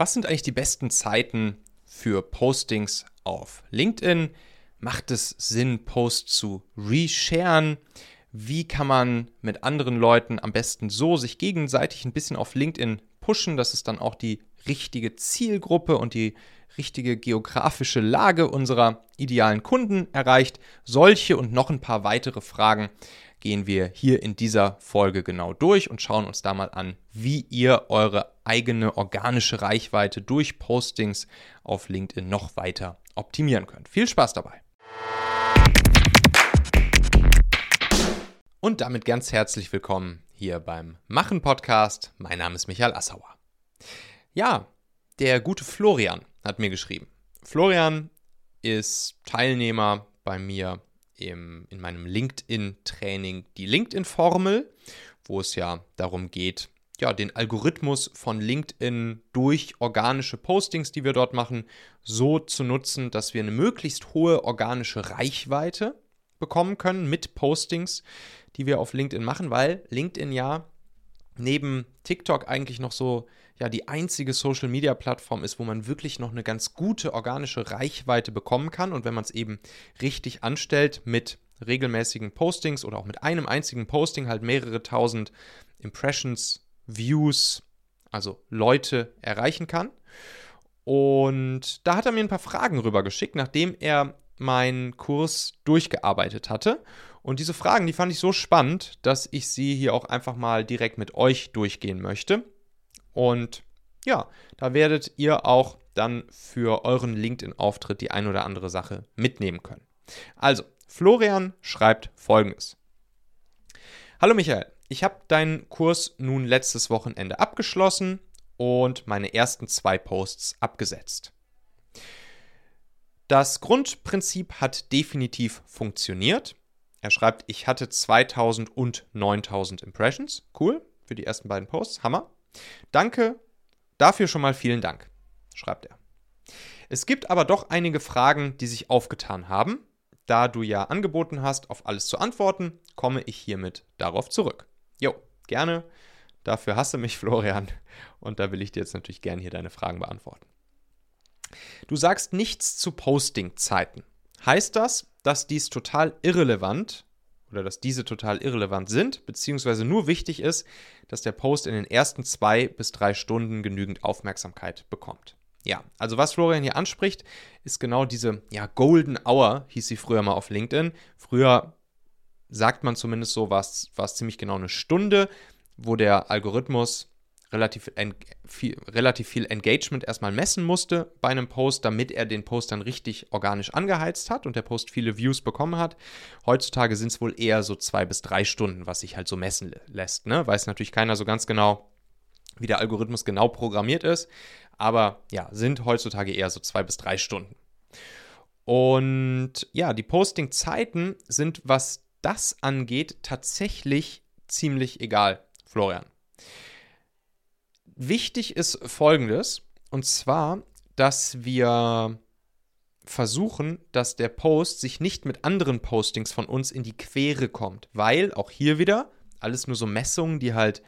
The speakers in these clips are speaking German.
Was sind eigentlich die besten Zeiten für Postings auf LinkedIn? Macht es Sinn, Posts zu resharen? Wie kann man mit anderen Leuten am besten so sich gegenseitig ein bisschen auf LinkedIn pushen, dass es dann auch die richtige Zielgruppe und die richtige geografische Lage unserer idealen Kunden erreicht? Solche und noch ein paar weitere Fragen gehen wir hier in dieser Folge genau durch und schauen uns da mal an, wie ihr eure eigene organische Reichweite durch Postings auf LinkedIn noch weiter optimieren könnt. Viel Spaß dabei! Und damit ganz herzlich willkommen hier beim Machen Podcast. Mein Name ist Michael Assauer. Ja, der gute Florian hat mir geschrieben. Florian ist Teilnehmer bei mir im, in meinem LinkedIn-Training die LinkedIn-Formel, wo es ja darum geht, ja, den Algorithmus von LinkedIn durch organische Postings, die wir dort machen, so zu nutzen, dass wir eine möglichst hohe organische Reichweite bekommen können mit Postings, die wir auf LinkedIn machen, weil LinkedIn ja neben TikTok eigentlich noch so ja die einzige Social Media Plattform ist, wo man wirklich noch eine ganz gute organische Reichweite bekommen kann und wenn man es eben richtig anstellt mit regelmäßigen Postings oder auch mit einem einzigen Posting halt mehrere tausend Impressions, Views, also Leute erreichen kann. Und da hat er mir ein paar Fragen rüber geschickt, nachdem er meinen Kurs durchgearbeitet hatte. Und diese Fragen, die fand ich so spannend, dass ich sie hier auch einfach mal direkt mit euch durchgehen möchte. Und ja, da werdet ihr auch dann für euren LinkedIn-Auftritt die ein oder andere Sache mitnehmen können. Also, Florian schreibt folgendes. Hallo Michael, ich habe deinen Kurs nun letztes Wochenende abgeschlossen und meine ersten zwei Posts abgesetzt. Das Grundprinzip hat definitiv funktioniert. Er schreibt, ich hatte 2000 und 9000 Impressions. Cool, für die ersten beiden Posts. Hammer. Danke, dafür schon mal vielen Dank, schreibt er. Es gibt aber doch einige Fragen, die sich aufgetan haben. Da du ja angeboten hast, auf alles zu antworten, komme ich hiermit darauf zurück. Jo, gerne. Dafür hasse mich, Florian. Und da will ich dir jetzt natürlich gerne hier deine Fragen beantworten. Du sagst nichts zu Posting-Zeiten. Heißt das, dass dies total irrelevant oder dass diese total irrelevant sind, beziehungsweise nur wichtig ist, dass der Post in den ersten zwei bis drei Stunden genügend Aufmerksamkeit bekommt. Ja, also was Florian hier anspricht, ist genau diese ja, Golden Hour, hieß sie früher mal auf LinkedIn. Früher sagt man zumindest so, war es ziemlich genau eine Stunde, wo der Algorithmus relativ viel, relativ viel Engagement erstmal messen musste bei einem Post, damit er den Post dann richtig organisch angeheizt hat und der Post viele Views bekommen hat. Heutzutage sind es wohl eher so zwei bis drei Stunden, was sich halt so messen lässt. Ne? Weiß natürlich keiner so ganz genau, wie der Algorithmus genau programmiert ist, aber ja, sind heutzutage eher so zwei bis drei Stunden. Und ja, die Posting-Zeiten sind, was das angeht, tatsächlich ziemlich egal, Florian. Wichtig ist Folgendes, und zwar, dass wir versuchen, dass der Post sich nicht mit anderen Postings von uns in die Quere kommt, weil auch hier wieder alles nur so Messungen, die halt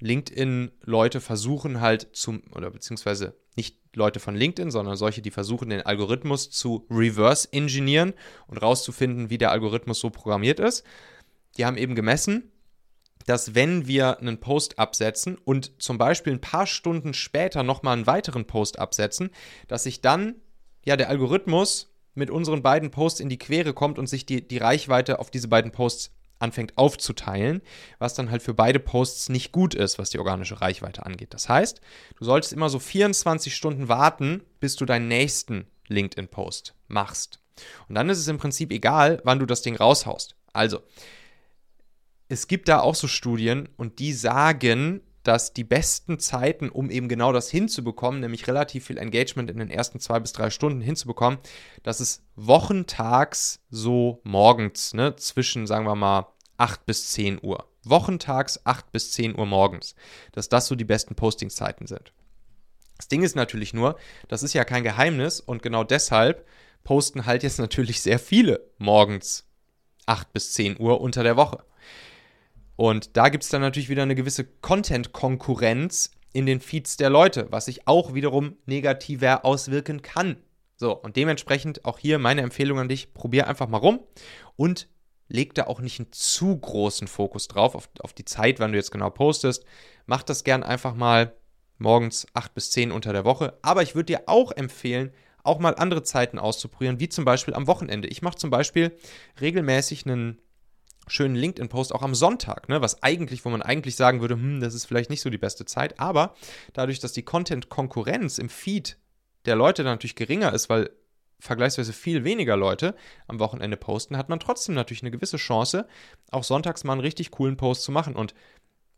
LinkedIn-Leute versuchen halt zum, oder beziehungsweise nicht Leute von LinkedIn, sondern solche, die versuchen, den Algorithmus zu reverse-engineeren und rauszufinden, wie der Algorithmus so programmiert ist. Die haben eben gemessen, dass wenn wir einen Post absetzen und zum Beispiel ein paar Stunden später nochmal einen weiteren Post absetzen, dass sich dann ja der Algorithmus mit unseren beiden Posts in die Quere kommt und sich die, die Reichweite auf diese beiden Posts anfängt aufzuteilen, was dann halt für beide Posts nicht gut ist, was die organische Reichweite angeht. Das heißt, du solltest immer so 24 Stunden warten, bis du deinen nächsten LinkedIn-Post machst. Und dann ist es im Prinzip egal, wann du das Ding raushaust. Also, es gibt da auch so Studien und die sagen, dass die besten Zeiten, um eben genau das hinzubekommen, nämlich relativ viel Engagement in den ersten zwei bis drei Stunden hinzubekommen, dass es wochentags so morgens, ne, zwischen, sagen wir mal, 8 bis 10 Uhr. Wochentags 8 bis 10 Uhr morgens, dass das so die besten Postingzeiten sind. Das Ding ist natürlich nur, das ist ja kein Geheimnis und genau deshalb posten halt jetzt natürlich sehr viele morgens 8 bis 10 Uhr unter der Woche. Und da gibt es dann natürlich wieder eine gewisse Content-Konkurrenz in den Feeds der Leute, was sich auch wiederum negativer auswirken kann. So, und dementsprechend auch hier meine Empfehlung an dich, probier einfach mal rum und leg da auch nicht einen zu großen Fokus drauf, auf, auf die Zeit, wann du jetzt genau postest. Mach das gern einfach mal morgens 8 bis 10 unter der Woche. Aber ich würde dir auch empfehlen, auch mal andere Zeiten auszuprobieren, wie zum Beispiel am Wochenende. Ich mache zum Beispiel regelmäßig einen schönen LinkedIn-Post auch am Sonntag, ne? was eigentlich, wo man eigentlich sagen würde, hm, das ist vielleicht nicht so die beste Zeit, aber dadurch, dass die Content-Konkurrenz im Feed der Leute dann natürlich geringer ist, weil vergleichsweise viel weniger Leute am Wochenende posten, hat man trotzdem natürlich eine gewisse Chance, auch sonntags mal einen richtig coolen Post zu machen. Und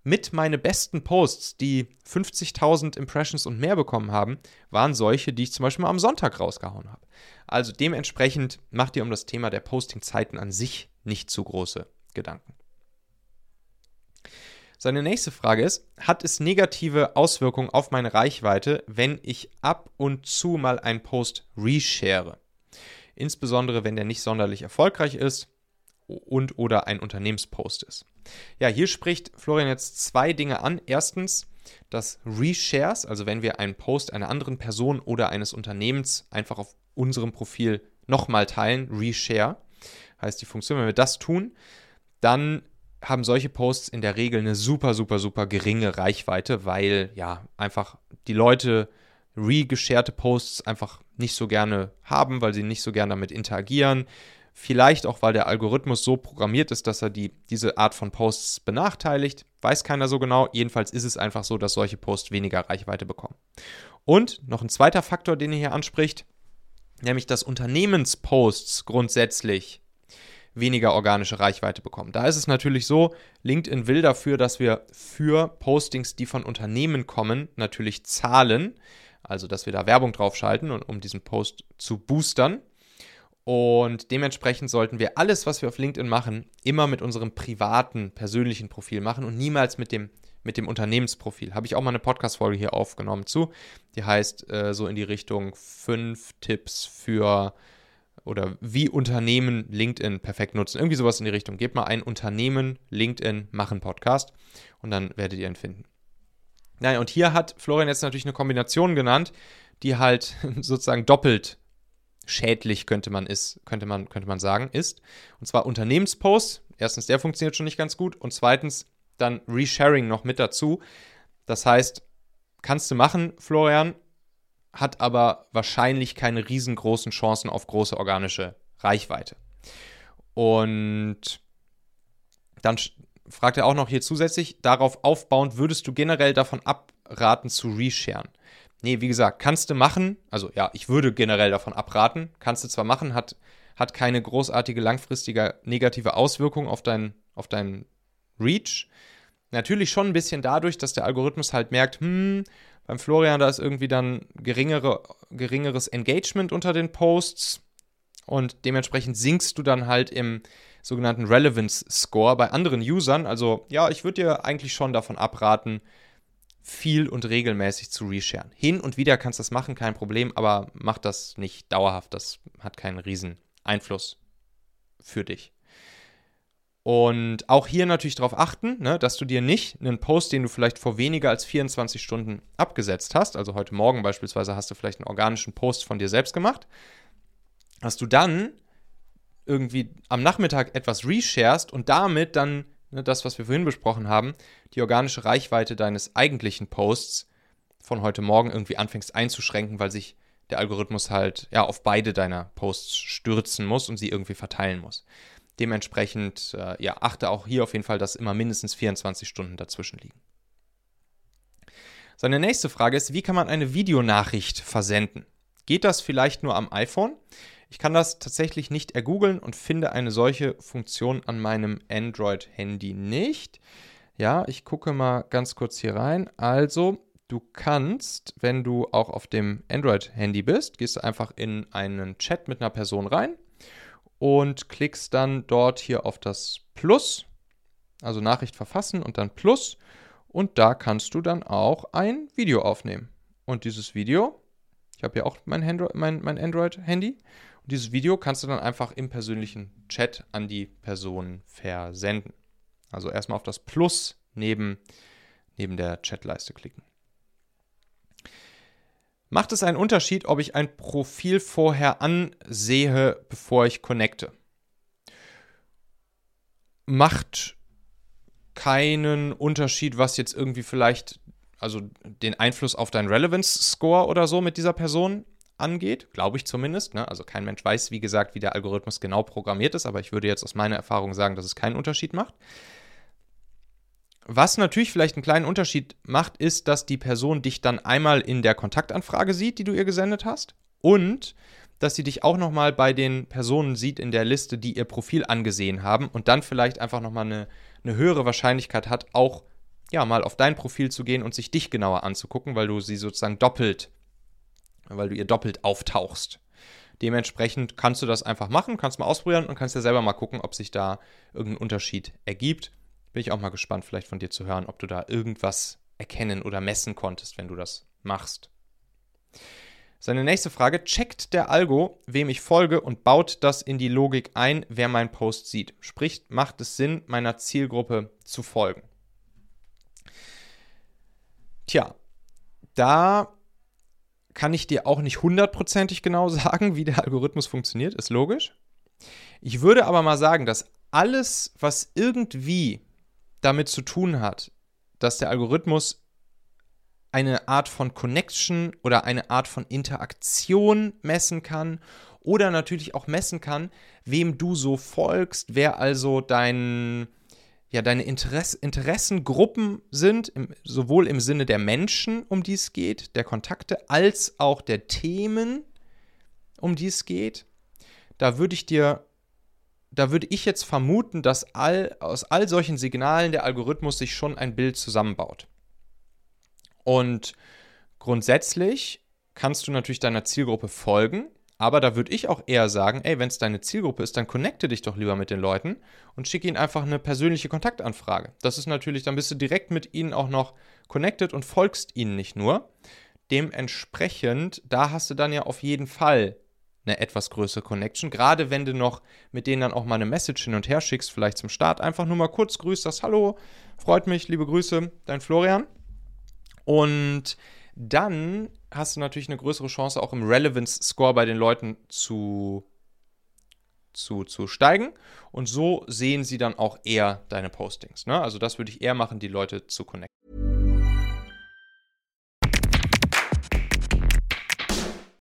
mit meine besten Posts, die 50.000 Impressions und mehr bekommen haben, waren solche, die ich zum Beispiel mal am Sonntag rausgehauen habe. Also dementsprechend macht ihr um das Thema der Postingzeiten an sich nicht zu große Gedanken. Seine nächste Frage ist, hat es negative Auswirkungen auf meine Reichweite, wenn ich ab und zu mal einen Post reshare? Insbesondere wenn der nicht sonderlich erfolgreich ist und oder ein Unternehmenspost ist. Ja, hier spricht Florian jetzt zwei Dinge an. Erstens, dass Reshares, also wenn wir einen Post einer anderen Person oder eines Unternehmens einfach auf unserem Profil nochmal teilen, Reshare, heißt die Funktion, wenn wir das tun, dann haben solche Posts in der Regel eine super, super, super geringe Reichweite, weil ja einfach die Leute re-gescherte Posts einfach nicht so gerne haben, weil sie nicht so gerne damit interagieren. Vielleicht auch, weil der Algorithmus so programmiert ist, dass er die, diese Art von Posts benachteiligt. Weiß keiner so genau. Jedenfalls ist es einfach so, dass solche Posts weniger Reichweite bekommen. Und noch ein zweiter Faktor, den ihr hier anspricht, nämlich dass Unternehmensposts grundsätzlich weniger organische Reichweite bekommen. Da ist es natürlich so, LinkedIn will dafür, dass wir für Postings, die von Unternehmen kommen, natürlich zahlen. Also, dass wir da Werbung draufschalten, um diesen Post zu boostern. Und dementsprechend sollten wir alles, was wir auf LinkedIn machen, immer mit unserem privaten, persönlichen Profil machen und niemals mit dem, mit dem Unternehmensprofil. Habe ich auch mal eine Podcast-Folge hier aufgenommen zu. Die heißt äh, so in die Richtung fünf Tipps für oder wie Unternehmen LinkedIn perfekt nutzen. Irgendwie sowas in die Richtung. Gebt mal ein Unternehmen LinkedIn machen Podcast und dann werdet ihr ihn finden. Naja, und hier hat Florian jetzt natürlich eine Kombination genannt, die halt sozusagen doppelt schädlich, könnte man, ist, könnte man, könnte man sagen, ist. Und zwar Unternehmensposts. Erstens, der funktioniert schon nicht ganz gut. Und zweitens dann Resharing noch mit dazu. Das heißt, kannst du machen, Florian, hat aber wahrscheinlich keine riesengroßen Chancen auf große organische Reichweite. Und dann fragt er auch noch hier zusätzlich, darauf aufbauend, würdest du generell davon abraten zu resharen? Nee, wie gesagt, kannst du machen. Also ja, ich würde generell davon abraten. Kannst du zwar machen, hat, hat keine großartige langfristige negative Auswirkung auf deinen auf dein Reach. Natürlich schon ein bisschen dadurch, dass der Algorithmus halt merkt, hm, beim Florian, da ist irgendwie dann geringere, geringeres Engagement unter den Posts und dementsprechend sinkst du dann halt im sogenannten Relevance Score bei anderen Usern. Also ja, ich würde dir eigentlich schon davon abraten, viel und regelmäßig zu resharen. Hin und wieder kannst du das machen, kein Problem, aber mach das nicht dauerhaft. Das hat keinen riesen Einfluss für dich. Und auch hier natürlich darauf achten, ne, dass du dir nicht einen Post, den du vielleicht vor weniger als 24 Stunden abgesetzt hast, also heute Morgen beispielsweise hast du vielleicht einen organischen Post von dir selbst gemacht, dass du dann irgendwie am Nachmittag etwas resharest und damit dann ne, das, was wir vorhin besprochen haben, die organische Reichweite deines eigentlichen Posts von heute Morgen irgendwie anfängst einzuschränken, weil sich der Algorithmus halt ja auf beide deiner Posts stürzen muss und sie irgendwie verteilen muss. Dementsprechend, äh, ja, achte auch hier auf jeden Fall, dass immer mindestens 24 Stunden dazwischen liegen. Seine nächste Frage ist, wie kann man eine Videonachricht versenden? Geht das vielleicht nur am iPhone? Ich kann das tatsächlich nicht ergoogeln und finde eine solche Funktion an meinem Android-Handy nicht. Ja, ich gucke mal ganz kurz hier rein. Also, du kannst, wenn du auch auf dem Android-Handy bist, gehst du einfach in einen Chat mit einer Person rein und klickst dann dort hier auf das Plus, also Nachricht verfassen und dann Plus. Und da kannst du dann auch ein Video aufnehmen. Und dieses Video, ich habe ja auch mein, mein, mein Android-Handy, und dieses Video kannst du dann einfach im persönlichen Chat an die Person versenden. Also erstmal auf das Plus neben, neben der Chatleiste klicken. Macht es einen Unterschied, ob ich ein Profil vorher ansehe, bevor ich connecte? Macht keinen Unterschied, was jetzt irgendwie vielleicht, also den Einfluss auf deinen Relevance-Score oder so mit dieser Person angeht, glaube ich zumindest. Ne? Also kein Mensch weiß, wie gesagt, wie der Algorithmus genau programmiert ist, aber ich würde jetzt aus meiner Erfahrung sagen, dass es keinen Unterschied macht. Was natürlich vielleicht einen kleinen Unterschied macht, ist, dass die Person dich dann einmal in der Kontaktanfrage sieht, die du ihr gesendet hast, und dass sie dich auch nochmal bei den Personen sieht in der Liste, die ihr Profil angesehen haben und dann vielleicht einfach nochmal eine, eine höhere Wahrscheinlichkeit hat, auch ja mal auf dein Profil zu gehen und sich dich genauer anzugucken, weil du sie sozusagen doppelt, weil du ihr doppelt auftauchst. Dementsprechend kannst du das einfach machen, kannst mal ausprobieren und kannst ja selber mal gucken, ob sich da irgendein Unterschied ergibt. Bin ich auch mal gespannt, vielleicht von dir zu hören, ob du da irgendwas erkennen oder messen konntest, wenn du das machst. Seine nächste Frage: Checkt der Algo, wem ich folge und baut das in die Logik ein, wer meinen Post sieht? Sprich, macht es Sinn, meiner Zielgruppe zu folgen? Tja, da kann ich dir auch nicht hundertprozentig genau sagen, wie der Algorithmus funktioniert, ist logisch. Ich würde aber mal sagen, dass alles, was irgendwie damit zu tun hat, dass der Algorithmus eine Art von Connection oder eine Art von Interaktion messen kann oder natürlich auch messen kann, wem du so folgst, wer also dein, ja, deine Interess Interessengruppen sind, im, sowohl im Sinne der Menschen, um die es geht, der Kontakte, als auch der Themen, um die es geht. Da würde ich dir da würde ich jetzt vermuten, dass all, aus all solchen Signalen der Algorithmus sich schon ein Bild zusammenbaut. Und grundsätzlich kannst du natürlich deiner Zielgruppe folgen, aber da würde ich auch eher sagen, ey, wenn es deine Zielgruppe ist, dann connecte dich doch lieber mit den Leuten und schicke ihnen einfach eine persönliche Kontaktanfrage. Das ist natürlich, dann bist du direkt mit ihnen auch noch connected und folgst ihnen nicht nur. Dementsprechend, da hast du dann ja auf jeden Fall eine etwas größere Connection. Gerade wenn du noch mit denen dann auch mal eine Message hin und her schickst, vielleicht zum Start, einfach nur mal kurz grüßt, das Hallo, freut mich, liebe Grüße, dein Florian. Und dann hast du natürlich eine größere Chance, auch im Relevance Score bei den Leuten zu, zu, zu steigen. Und so sehen sie dann auch eher deine Postings. Ne? Also das würde ich eher machen, die Leute zu connecten.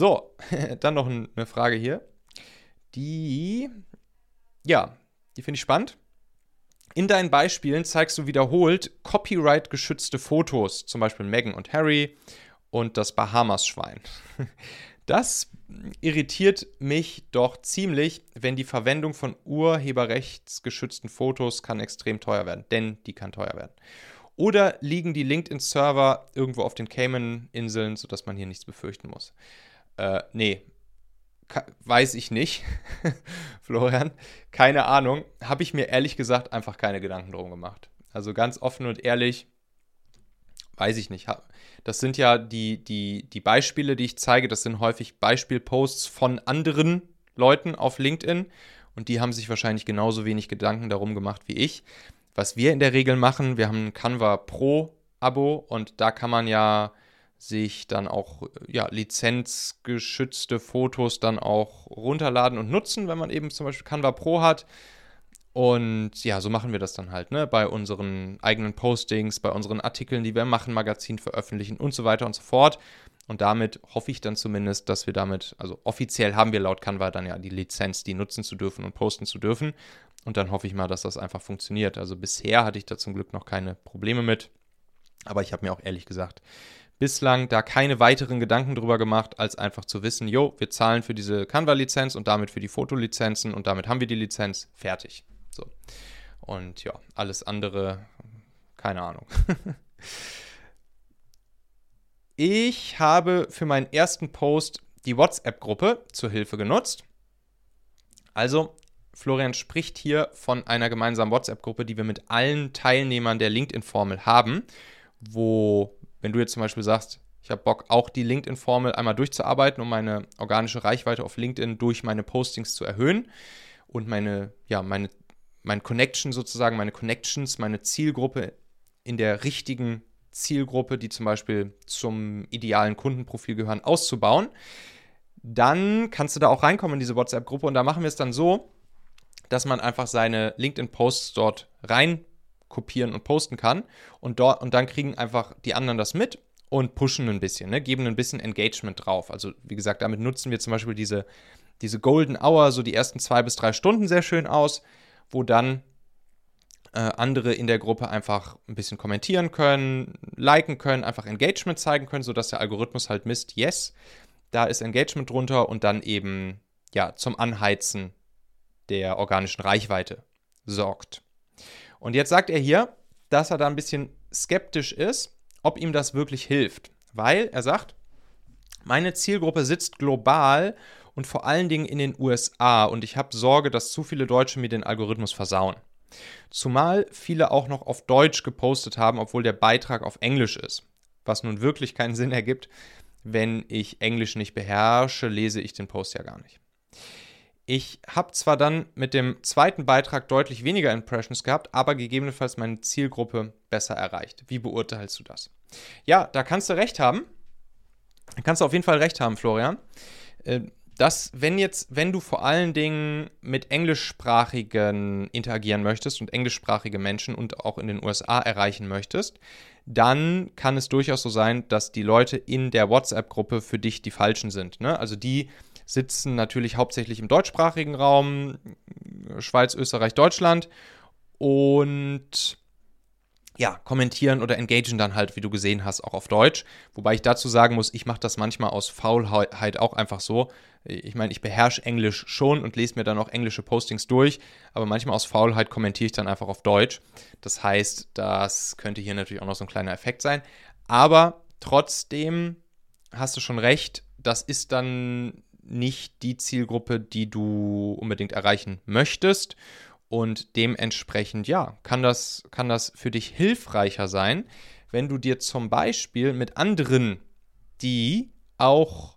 So, dann noch eine Frage hier. Die, ja, die finde ich spannend. In deinen Beispielen zeigst du wiederholt copyright-geschützte Fotos, zum Beispiel Meghan und Harry und das Bahamas-Schwein. Das irritiert mich doch ziemlich, wenn die Verwendung von urheberrechtsgeschützten Fotos kann extrem teuer werden, denn die kann teuer werden. Oder liegen die LinkedIn-Server irgendwo auf den Cayman-Inseln, sodass man hier nichts befürchten muss? Äh, nee, weiß ich nicht, Florian. Keine Ahnung. Habe ich mir ehrlich gesagt einfach keine Gedanken drum gemacht. Also ganz offen und ehrlich, weiß ich nicht. Das sind ja die, die, die Beispiele, die ich zeige, das sind häufig Beispielposts von anderen Leuten auf LinkedIn und die haben sich wahrscheinlich genauso wenig Gedanken darum gemacht wie ich. Was wir in der Regel machen, wir haben ein Canva Pro Abo und da kann man ja sich dann auch ja, lizenzgeschützte Fotos dann auch runterladen und nutzen, wenn man eben zum Beispiel Canva Pro hat. Und ja, so machen wir das dann halt, ne? Bei unseren eigenen Postings, bei unseren Artikeln, die wir Machen Magazin veröffentlichen und so weiter und so fort. Und damit hoffe ich dann zumindest, dass wir damit, also offiziell haben wir laut Canva dann ja die Lizenz, die nutzen zu dürfen und posten zu dürfen. Und dann hoffe ich mal, dass das einfach funktioniert. Also bisher hatte ich da zum Glück noch keine Probleme mit. Aber ich habe mir auch ehrlich gesagt bislang da keine weiteren Gedanken drüber gemacht, als einfach zu wissen, jo, wir zahlen für diese Canva-Lizenz und damit für die Fotolizenzen und damit haben wir die Lizenz fertig. So. Und ja, alles andere, keine Ahnung. ich habe für meinen ersten Post die WhatsApp-Gruppe zur Hilfe genutzt. Also, Florian spricht hier von einer gemeinsamen WhatsApp-Gruppe, die wir mit allen Teilnehmern der LinkedIn-Formel haben wo, wenn du jetzt zum Beispiel sagst, ich habe Bock, auch die LinkedIn-Formel einmal durchzuarbeiten, um meine organische Reichweite auf LinkedIn durch meine Postings zu erhöhen und meine, ja, meine, mein Connection sozusagen, meine Connections, meine Zielgruppe in der richtigen Zielgruppe, die zum Beispiel zum idealen Kundenprofil gehören, auszubauen, dann kannst du da auch reinkommen in diese WhatsApp-Gruppe. Und da machen wir es dann so, dass man einfach seine LinkedIn-Posts dort rein kopieren und posten kann. Und, dort, und dann kriegen einfach die anderen das mit und pushen ein bisschen, ne? geben ein bisschen Engagement drauf. Also wie gesagt, damit nutzen wir zum Beispiel diese, diese Golden Hour, so die ersten zwei bis drei Stunden sehr schön aus, wo dann äh, andere in der Gruppe einfach ein bisschen kommentieren können, liken können, einfach Engagement zeigen können, sodass der Algorithmus halt misst, yes, da ist Engagement drunter und dann eben ja zum Anheizen der organischen Reichweite sorgt. Und jetzt sagt er hier, dass er da ein bisschen skeptisch ist, ob ihm das wirklich hilft. Weil er sagt, meine Zielgruppe sitzt global und vor allen Dingen in den USA und ich habe Sorge, dass zu viele Deutsche mir den Algorithmus versauen. Zumal viele auch noch auf Deutsch gepostet haben, obwohl der Beitrag auf Englisch ist. Was nun wirklich keinen Sinn ergibt, wenn ich Englisch nicht beherrsche, lese ich den Post ja gar nicht. Ich habe zwar dann mit dem zweiten Beitrag deutlich weniger Impressions gehabt, aber gegebenenfalls meine Zielgruppe besser erreicht. Wie beurteilst du das? Ja, da kannst du recht haben. Da kannst du auf jeden Fall recht haben, Florian. Äh, dass, wenn jetzt, wenn du vor allen Dingen mit Englischsprachigen interagieren möchtest und englischsprachige Menschen und auch in den USA erreichen möchtest, dann kann es durchaus so sein, dass die Leute in der WhatsApp-Gruppe für dich die falschen sind. Ne? Also die, sitzen natürlich hauptsächlich im deutschsprachigen Raum, Schweiz, Österreich, Deutschland und ja, kommentieren oder engagieren dann halt, wie du gesehen hast, auch auf Deutsch. Wobei ich dazu sagen muss, ich mache das manchmal aus Faulheit auch einfach so. Ich meine, ich beherrsche Englisch schon und lese mir dann auch englische Postings durch, aber manchmal aus Faulheit kommentiere ich dann einfach auf Deutsch. Das heißt, das könnte hier natürlich auch noch so ein kleiner Effekt sein. Aber trotzdem hast du schon recht, das ist dann nicht die Zielgruppe, die du unbedingt erreichen möchtest. Und dementsprechend, ja, kann das, kann das für dich hilfreicher sein, wenn du dir zum Beispiel mit anderen, die auch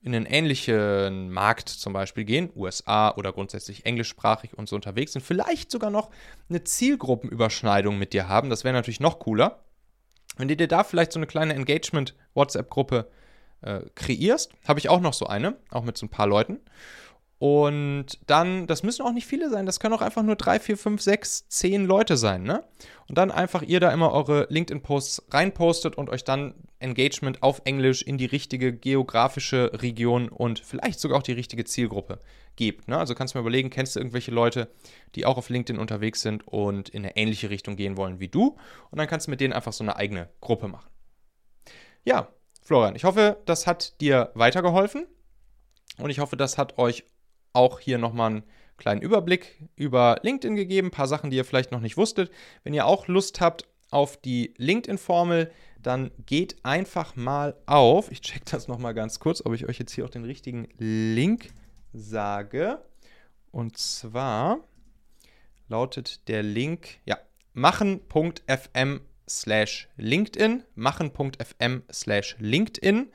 in einen ähnlichen Markt zum Beispiel gehen, USA oder grundsätzlich englischsprachig und so unterwegs sind, vielleicht sogar noch eine Zielgruppenüberschneidung mit dir haben. Das wäre natürlich noch cooler. Wenn du dir da vielleicht so eine kleine Engagement-WhatsApp-Gruppe äh, kreierst. Habe ich auch noch so eine, auch mit so ein paar Leuten. Und dann, das müssen auch nicht viele sein, das können auch einfach nur drei, vier, fünf, sechs, zehn Leute sein, ne? Und dann einfach ihr da immer eure LinkedIn-Posts reinpostet und euch dann Engagement auf Englisch in die richtige geografische Region und vielleicht sogar auch die richtige Zielgruppe gebt. Ne? Also kannst du mal überlegen, kennst du irgendwelche Leute, die auch auf LinkedIn unterwegs sind und in eine ähnliche Richtung gehen wollen wie du? Und dann kannst du mit denen einfach so eine eigene Gruppe machen. Ja, Florian, ich hoffe, das hat dir weitergeholfen und ich hoffe, das hat euch auch hier nochmal einen kleinen Überblick über LinkedIn gegeben, ein paar Sachen, die ihr vielleicht noch nicht wusstet. Wenn ihr auch Lust habt auf die LinkedIn-Formel, dann geht einfach mal auf. Ich check das nochmal ganz kurz, ob ich euch jetzt hier auch den richtigen Link sage. Und zwar lautet der Link, ja, machen.fm slash LinkedIn, machen.fm slash LinkedIn.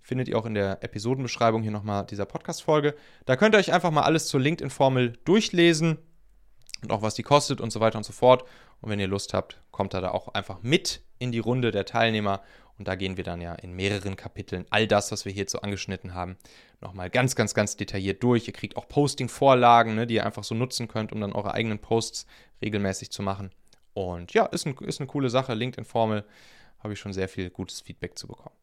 Findet ihr auch in der Episodenbeschreibung hier nochmal dieser Podcast-Folge. Da könnt ihr euch einfach mal alles zur LinkedIn-Formel durchlesen und auch was die kostet und so weiter und so fort. Und wenn ihr Lust habt, kommt da, da auch einfach mit in die Runde der Teilnehmer. Und da gehen wir dann ja in mehreren Kapiteln all das, was wir hier so angeschnitten haben, nochmal ganz, ganz, ganz detailliert durch. Ihr kriegt auch Posting-Vorlagen, ne, die ihr einfach so nutzen könnt, um dann eure eigenen Posts regelmäßig zu machen. Und ja, ist, ein, ist eine coole Sache. LinkedIn-Formel habe ich schon sehr viel gutes Feedback zu bekommen.